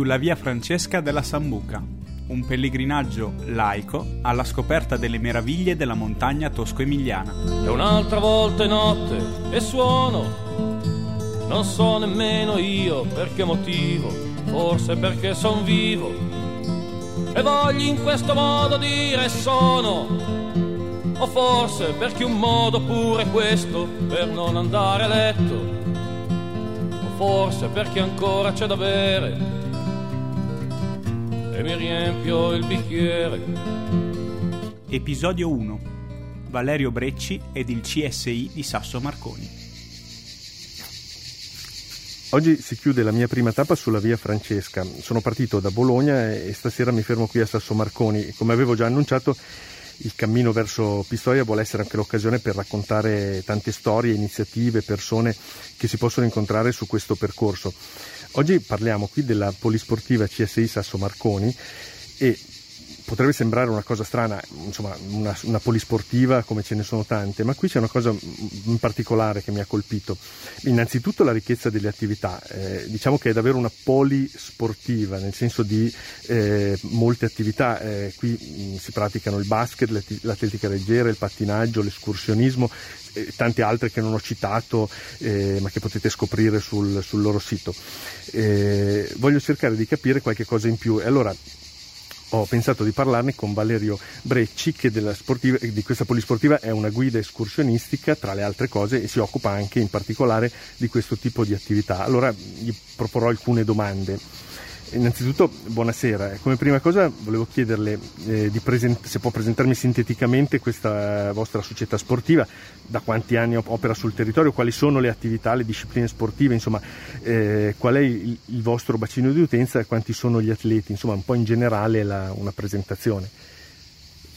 sulla via Francesca della Sambuca, un pellegrinaggio laico alla scoperta delle meraviglie della montagna tosco-emiliana. E un'altra volta è notte e suono, non so nemmeno io per che motivo, forse perché son vivo. E voglio in questo modo dire sono, o forse perché un modo pure questo per non andare a letto. Forse perché ancora c'è da bere e mi riempio il bicchiere. Episodio 1 Valerio Brecci ed il CSI di Sasso Marconi. Oggi si chiude la mia prima tappa sulla via Francesca. Sono partito da Bologna e stasera mi fermo qui a Sasso Marconi. Come avevo già annunciato, il cammino verso Pistoia vuole essere anche l'occasione per raccontare tante storie, iniziative, persone che si possono incontrare su questo percorso. Oggi parliamo qui della polisportiva CSI Sasso Marconi e potrebbe sembrare una cosa strana, insomma, una, una, polisportiva come ce ne sono tante, ma qui c'è una cosa in particolare che mi ha colpito. Innanzitutto la ricchezza delle attività, eh, diciamo che è davvero una polisportiva, nel senso di eh, molte attività. Eh, qui mh, si praticano il basket, l'atletica leggera, il pattinaggio, l'escursionismo, e tante altre che non ho citato eh, ma che potete scoprire sul, sul loro sito. Eh, voglio cercare di capire qualche cosa in più allora ho pensato di parlarne con Valerio Brecci che di questa polisportiva è una guida escursionistica tra le altre cose e si occupa anche in particolare di questo tipo di attività. Allora gli proporrò alcune domande. Innanzitutto, buonasera. Come prima cosa volevo chiederle eh, present- se può presentarmi sinteticamente questa vostra società sportiva, da quanti anni opera sul territorio, quali sono le attività, le discipline sportive, insomma, eh, qual è il, il, vostro bacino di utenza e quanti sono gli atleti, insomma, un po' in generale la, una presentazione.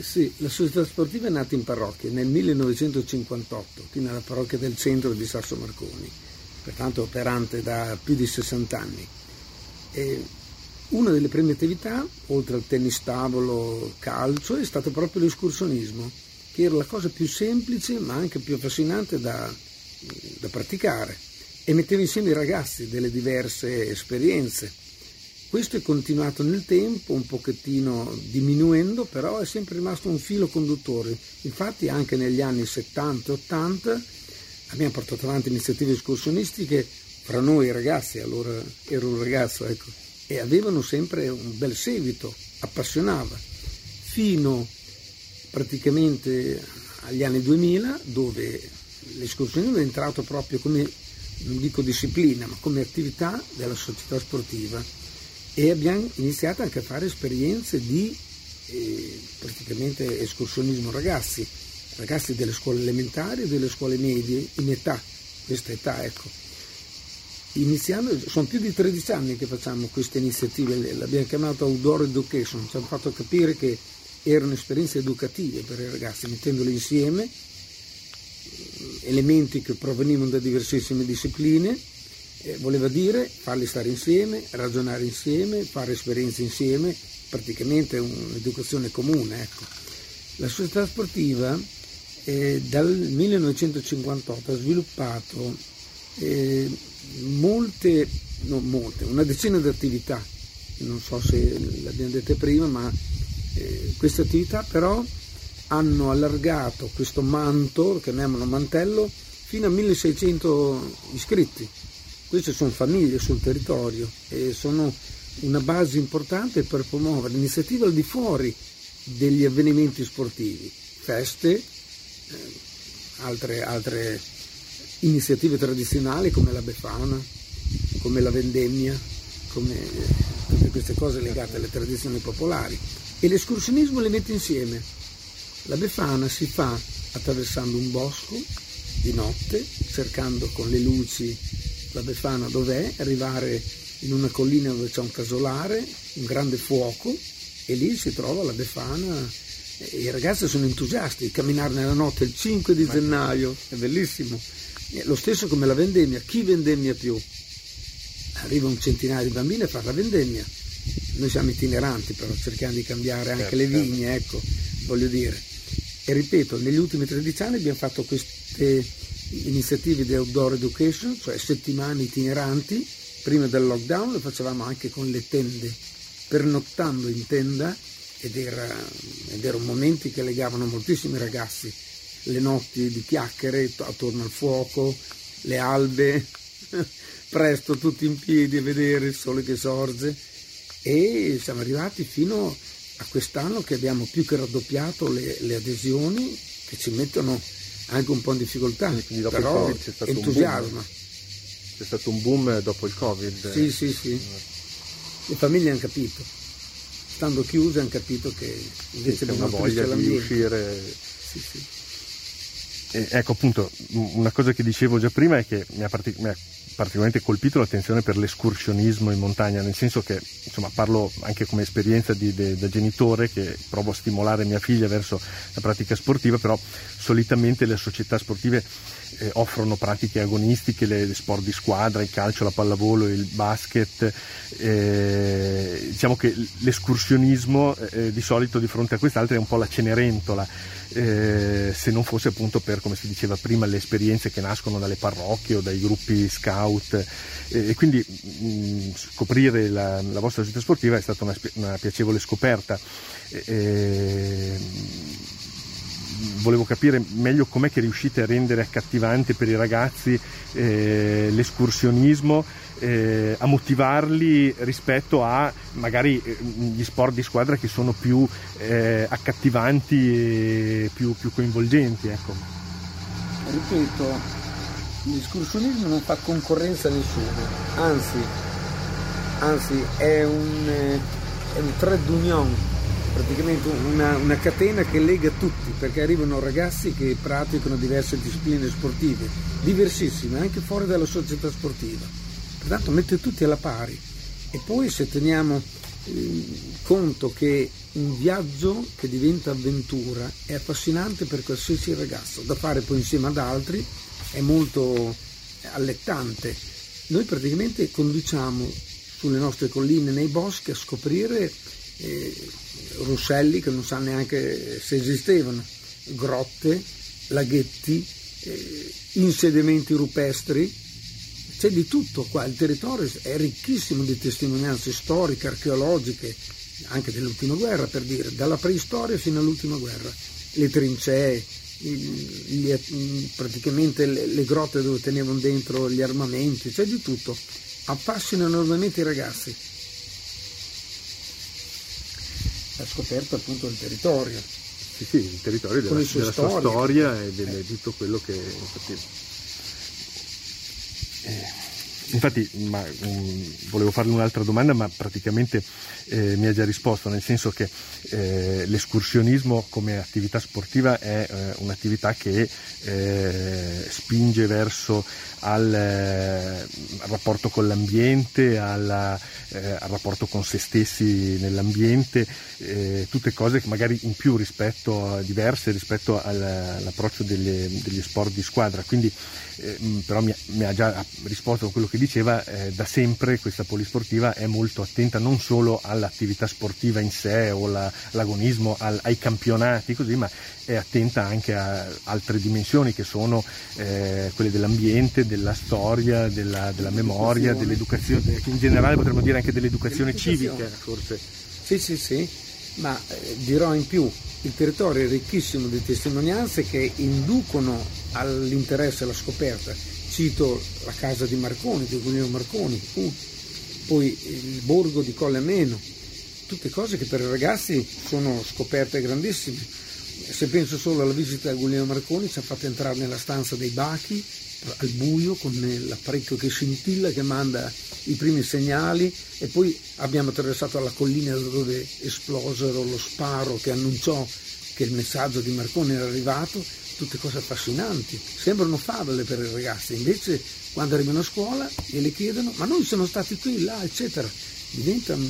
Sì, la società sportiva è nata in parrocchia nel 1958, qui nella parrocchia del centro di Sasso Marconi, pertanto operante da più di 60 anni. E una delle prime attività, oltre al tennis tavolo, calcio, è stato proprio l'escursionismo, che era la cosa più semplice ma anche più affascinante da, da praticare e metteva insieme i ragazzi delle diverse esperienze. Questo è continuato nel tempo, un pochettino diminuendo, però è sempre rimasto un filo conduttore. Infatti anche negli anni 70 e 80 abbiamo portato avanti iniziative escursionistiche fra noi ragazzi, allora ero un ragazzo, ecco, e avevano sempre un bel seguito, appassionava, fino praticamente agli anni 2000 dove l'escursionismo è entrato proprio come, non dico disciplina, ma come attività della società sportiva. E abbiamo iniziato anche a fare esperienze di eh, praticamente escursionismo ragazzi, ragazzi delle scuole elementari e delle scuole medie in età, questa età ecco iniziando, sono più di 13 anni che facciamo queste iniziative, l'abbiamo chiamato Outdoor Education, ci hanno fatto capire che erano esperienze educative per i ragazzi, mettendole insieme, elementi che provenivano da diversissime discipline, eh, voleva dire farli stare insieme, ragionare insieme, fare esperienze insieme, praticamente un'educazione comune. Ecco. La società sportiva eh, dal 1958 ha sviluppato eh, molte, non molte, una decina di attività, non so se l'abbiamo dette prima, ma eh, queste attività però hanno allargato questo manto, chiamiamolo mantello, fino a 1600 iscritti. Queste sono famiglie sul territorio e sono una base importante per promuovere iniziative al di fuori degli avvenimenti sportivi, feste, eh, altre, altre iniziative tradizionali come la Befana, come la vendemmia, come tutte queste cose legate alle tradizioni popolari. E l'escursionismo le mette insieme. La Befana si fa attraversando un bosco di notte, cercando con le luci la Befana dov'è, arrivare in una collina dove c'è un casolare, un grande fuoco e lì si trova la Befana i ragazzi sono entusiasti, camminare nella notte il 5 di gennaio, è bellissimo. Lo stesso come la vendemmia, chi vendemmia più? Arriva un centinaio di bambini a fare la vendemmia. Noi siamo itineranti, però cerchiamo di cambiare anche certo. le vigne, ecco, voglio dire. E ripeto, negli ultimi 13 anni abbiamo fatto queste iniziative di outdoor education, cioè settimane itineranti prima del lockdown lo facevamo anche con le tende, pernottando in tenda ed, era, ed erano momenti che legavano moltissimi ragazzi, le notti di chiacchiere attorno al fuoco, le albe, presto tutti in piedi a vedere il sole che sorge e siamo arrivati fino a quest'anno che abbiamo più che raddoppiato le, le adesioni che ci mettono anche un po' in difficoltà, però entusiasmo. C'è stato un boom dopo il Covid. Sì, sì, sì. Le famiglie hanno capito, stando chiuse hanno capito che invece di una voglia di uscire. Sì, sì. E, ecco appunto, una cosa che dicevo già prima è che mi ha, partic- mi ha particolarmente colpito l'attenzione per l'escursionismo in montagna, nel senso che insomma, parlo anche come esperienza di, de, da genitore che provo a stimolare mia figlia verso la pratica sportiva, però solitamente le società sportive eh, offrono pratiche agonistiche, le, le, sport di squadra, il calcio, la pallavolo, il basket. Eh, diciamo che l'escursionismo eh, di solito di fronte a quest'altra è un po' la cenerentola se non fosse appunto per, come si diceva prima, le esperienze che nascono dalle parrocchie o dai gruppi scout e quindi mh, mm, scoprire la, la, vostra società sportiva è stata una, una piacevole scoperta. Eh, volevo capire meglio com'è che riuscite a rendere accattivante per i ragazzi eh, l'escursionismo, eh, a motivarli rispetto a magari eh, gli sport di squadra che sono più eh, accattivanti e più, più coinvolgenti. Ecco. Ripeto, l'escursionismo non fa concorrenza a nessuno, anzi, anzi è un, eh, è un trade union praticamente una, una, catena che lega tutti, perché arrivano ragazzi che praticano diverse discipline sportive, diversissime, anche fuori dalla società sportiva. Pertanto mette tutti alla pari. E poi se teniamo eh, conto che un viaggio che diventa avventura è affascinante per qualsiasi ragazzo, da fare poi insieme ad altri è molto allettante. Noi praticamente conduciamo sulle nostre colline, nei boschi, a scoprire eh, ruscelli che non sa neanche se esistevano, grotte, laghetti, eh, insediamenti rupestri, c'è di tutto qua, il territorio è ricchissimo di testimonianze storiche, archeologiche, anche dell'ultima guerra per dire, dalla preistoria fino all'ultima guerra, le trincee, gli, praticamente le, le, grotte dove tenevano dentro gli armamenti, c'è di tutto, affascina enormemente i ragazzi. Ha scoperto appunto il territorio. Sì, sì, il territorio della, della sua storia e di eh. tutto quello che... Infatti, eh, infatti ma, um, volevo farle un'altra domanda, ma praticamente eh, mi ha già risposto, nel senso che eh, l'escursionismo come attività sportiva è eh, un'attività che eh, spinge verso al, al, rapporto con l'ambiente, alla, al rapporto con se stessi nell'ambiente, tutte cose che magari in più rispetto, diverse rispetto all'approccio delle, degli sport di squadra. Quindi, però mi, mi, ha già risposto a quello che diceva, da sempre questa polisportiva è molto attenta non solo al all'attività sportiva in sé o la, l'agonismo, al, ai campionati, così, ma è attenta anche a altre dimensioni che sono eh, quelle dell'ambiente, della storia, della, della memoria, dell'educazione, in generale potremmo dire anche dell'educazione, civica forse. Sì, sì, sì, ma eh, dirò in più, il territorio è ricchissimo di testimonianze che inducono all'interesse alla scoperta. Cito la casa di Marconi, di Guglielmo Marconi, uh, poi il borgo di Colle Ameno, tutte cose che per i ragazzi sono scoperte grandissime. Se penso solo alla visita a Guglielmo Marconi, ci ha fatto entrare nella stanza dei bachi al buio con l'apparecchio che scintilla, che manda i primi segnali e poi abbiamo attraversato la collina dove esplosero lo sparo che annunciò che il messaggio di Marconi era arrivato, tutte cose affascinanti, sembrano favole per i ragazzi, invece quando arrivano a scuola e le chiedono ma noi siamo stati qui, là, eccetera diventa una,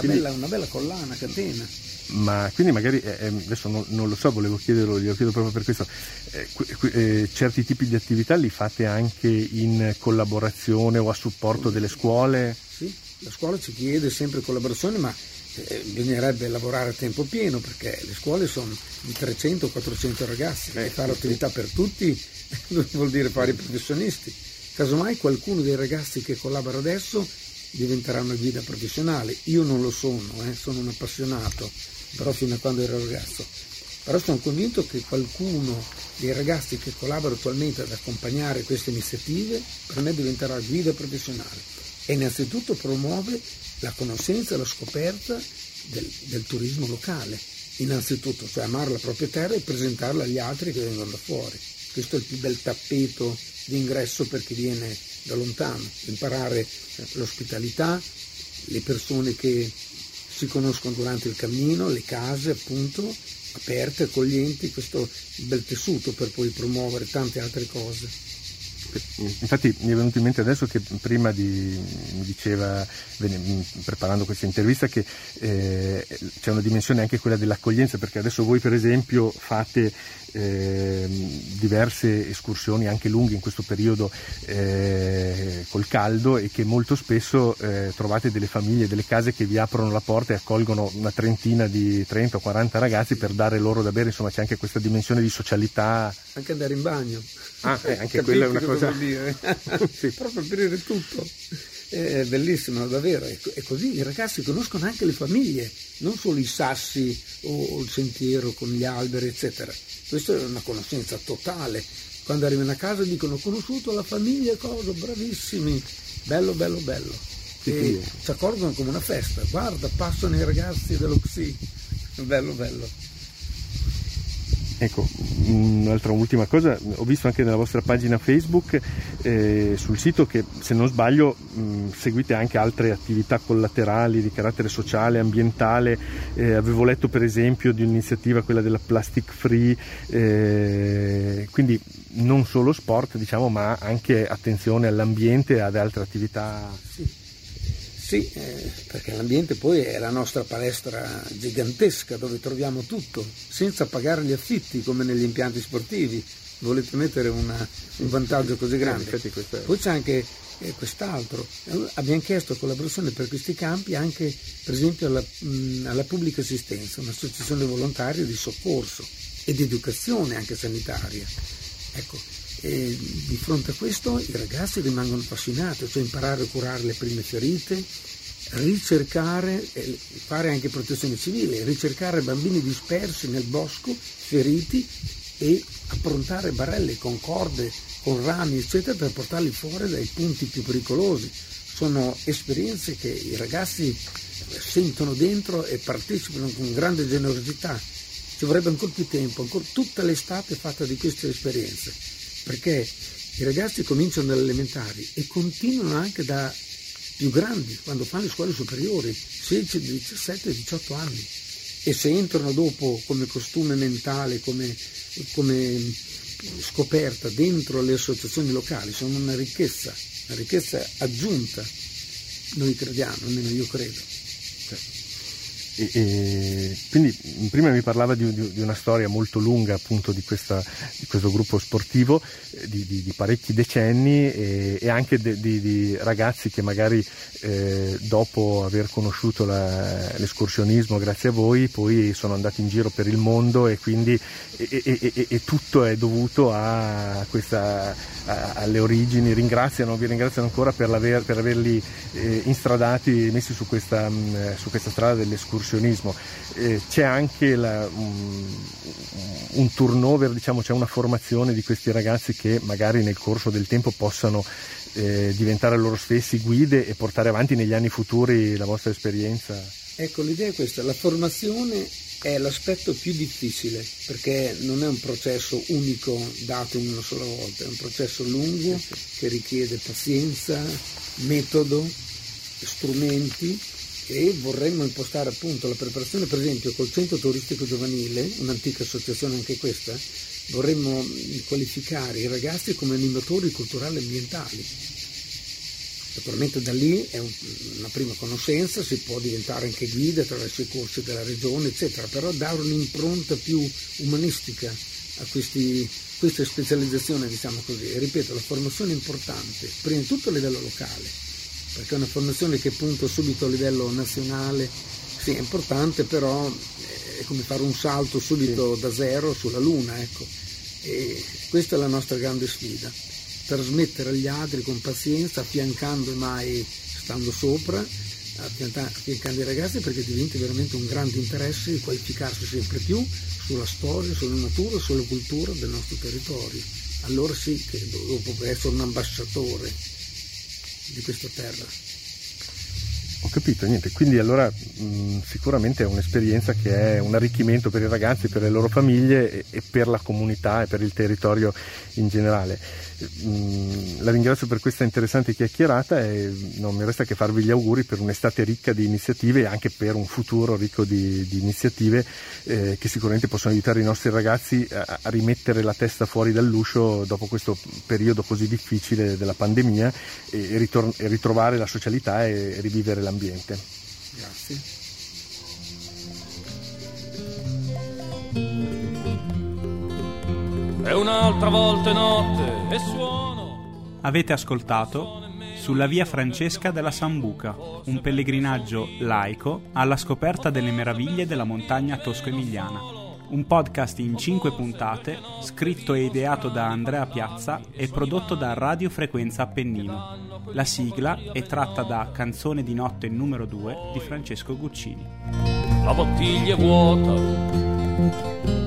quindi, bella, una bella, collana, catena. Ma quindi magari, eh, eh, adesso non, non, lo so, volevo chiederlo, glielo chiedo proprio per questo, eh, eh, certi tipi di attività li fate anche in collaborazione o a supporto delle scuole? Sì, la scuola ci chiede sempre collaborazione, ma eh, bisognerebbe lavorare a tempo pieno perché le scuole sono di 300-400 ragazzi e fare attività per tutti vuol dire fare i professionisti Casomai qualcuno dei ragazzi che collabora adesso diventerà una guida professionale. Io non lo sono, eh, sono un appassionato, però fino a quando ero ragazzo. Però sono convinto che qualcuno dei ragazzi che collabora attualmente ad accompagnare queste iniziative per me diventerà guida professionale e innanzitutto promuove la conoscenza e la scoperta del, del turismo locale, innanzitutto, cioè amare la propria terra e presentarla agli altri che vengono da fuori. Questo è il più bel tappeto di ingresso per chi viene da lontano, imparare l'ospitalità, le persone che si conoscono durante il cammino, le case appunto aperte, accoglienti, questo bel tessuto per poi promuovere tante altre cose. Infatti mi è venuto in mente adesso che prima di, mi diceva, preparando questa intervista, che eh, c'è una dimensione anche quella dell'accoglienza, perché adesso voi per esempio fate eh, diverse escursioni anche lunghe in questo periodo eh, col caldo e che molto spesso eh, trovate delle famiglie, delle case che vi aprono la porta e accolgono una trentina di 30 o 40 ragazzi per dare loro da bere, insomma c'è anche questa dimensione di socialità. Anche andare in bagno. Ah, eh, anche quella è una cosa... Dire. sì. Proprio aprire tutto. È bellissimo, davvero. E così i ragazzi conoscono anche le famiglie, non solo i sassi o il sentiero con gli alberi, eccetera. Questa è una conoscenza totale. Quando arrivano a casa dicono ho conosciuto la famiglia, cosa, bravissimi, bello, bello, bello. E ci accorgono come una festa. Guarda, passano i ragazzi dello XI. Bello, bello. Ecco, un'altra ultima cosa, ho visto anche nella vostra pagina Facebook eh, sul sito che se non sbaglio mh, seguite anche altre attività collaterali di carattere sociale, ambientale, eh, avevo letto per esempio di un'iniziativa, quella della plastic free, eh, quindi non solo sport diciamo ma anche attenzione all'ambiente e ad altre attività. Sì. Sì, eh, perché l'ambiente poi è la nostra palestra gigantesca dove troviamo tutto, senza pagare gli affitti come negli impianti sportivi. Volete mettere una, un vantaggio così grande? Poi c'è anche eh, quest'altro. Abbiamo chiesto collaborazione per questi campi anche per esempio alla, mh, alla pubblica assistenza, un'associazione volontaria di soccorso e di educazione anche sanitaria. Ecco, e di fronte a questo i ragazzi rimangono appassionati, cioè imparare a curare le prime ferite, ricercare, fare anche protezione civile, ricercare bambini dispersi nel bosco, feriti e approntare barelle con corde, con rami, eccetera, per portarli fuori dai punti più pericolosi. Sono esperienze che i ragazzi sentono dentro e partecipano con grande generosità. Ci vorrebbe ancora più tempo, ancora tutta l'estate fatta di queste esperienze perché i ragazzi cominciano dalle elementari e continuano anche da più grandi, quando fanno le scuole superiori, 16, 17, 18 anni. E se entrano dopo come costume mentale, come, come scoperta dentro le associazioni locali, sono una ricchezza, una ricchezza aggiunta, noi crediamo, almeno io credo. E, e, quindi prima mi parlava di, di, di, una storia molto lunga appunto di, questa, di questo gruppo sportivo eh, di, parecchi decenni e, e anche di, ragazzi che magari eh, dopo aver conosciuto la, l'escursionismo grazie a voi poi sono andati in giro per il mondo e quindi e tutto è dovuto a questa, a, alle origini, ringraziano, vi ringraziano ancora per, per averli eh, instradati, messi su questa, mh, su questa strada dell'escursionismo nutrizionismo, eh, c'è anche la, un, un, turnover, diciamo, c'è una formazione di questi ragazzi che magari nel corso del tempo possano eh, diventare loro stessi guide e portare avanti negli anni futuri la vostra esperienza. Ecco, l'idea è questa, la formazione è l'aspetto più difficile perché non è un processo unico dato in una sola volta, è un processo lungo che richiede pazienza, metodo, strumenti e vorremmo impostare appunto la preparazione per esempio col centro turistico giovanile, un'antica associazione anche questa, vorremmo qualificare i ragazzi come animatori culturali e ambientali. Naturalmente da lì è un, una prima conoscenza, si può diventare anche guida attraverso i corsi della regione, eccetera, però dare un'impronta più umanistica a questi, questa specializzazione, diciamo così. E ripeto, la formazione è importante, prima di tutto a livello locale, perché è una formazione che punta subito a livello nazionale, sì è importante però è come fare un salto subito da zero sulla Luna, ecco. E questa è la nostra grande sfida. trasmettere agli altri con pazienza, affiancando mai stando sopra, affiancando i ragazzi perché diventi veramente un grande interesse di qualificarsi sempre più sulla storia, sulla natura, sulla cultura del nostro territorio. Allora sì che dopo essere un ambasciatore di questa terra. Ho capito, niente, quindi allora mh, sicuramente è un'esperienza che è un arricchimento per i ragazzi, per le loro famiglie e, e per la comunità e per il territorio in generale. Mh, la ringrazio per questa interessante chiacchierata e non mi resta che farvi gli auguri per un'estate ricca di iniziative e anche per un futuro ricco di, di iniziative eh, che sicuramente possono aiutare i nostri ragazzi a, a, rimettere la testa fuori dall'uscio dopo questo periodo così difficile della pandemia e, e, ritor- e ritrovare la socialità e, e rivivere l'ambiente. Grazie. E un'altra volta è notte e suono. Avete ascoltato Sulla via Francesca della Sambuca, un pellegrinaggio laico alla scoperta delle meraviglie della montagna tosco-emiliana. Un podcast in cinque puntate, scritto e ideato da Andrea Piazza e prodotto da Radio Frequenza Appennino. La sigla è tratta da Canzone di notte numero 2 di Francesco Guccini. La bottiglia è vuota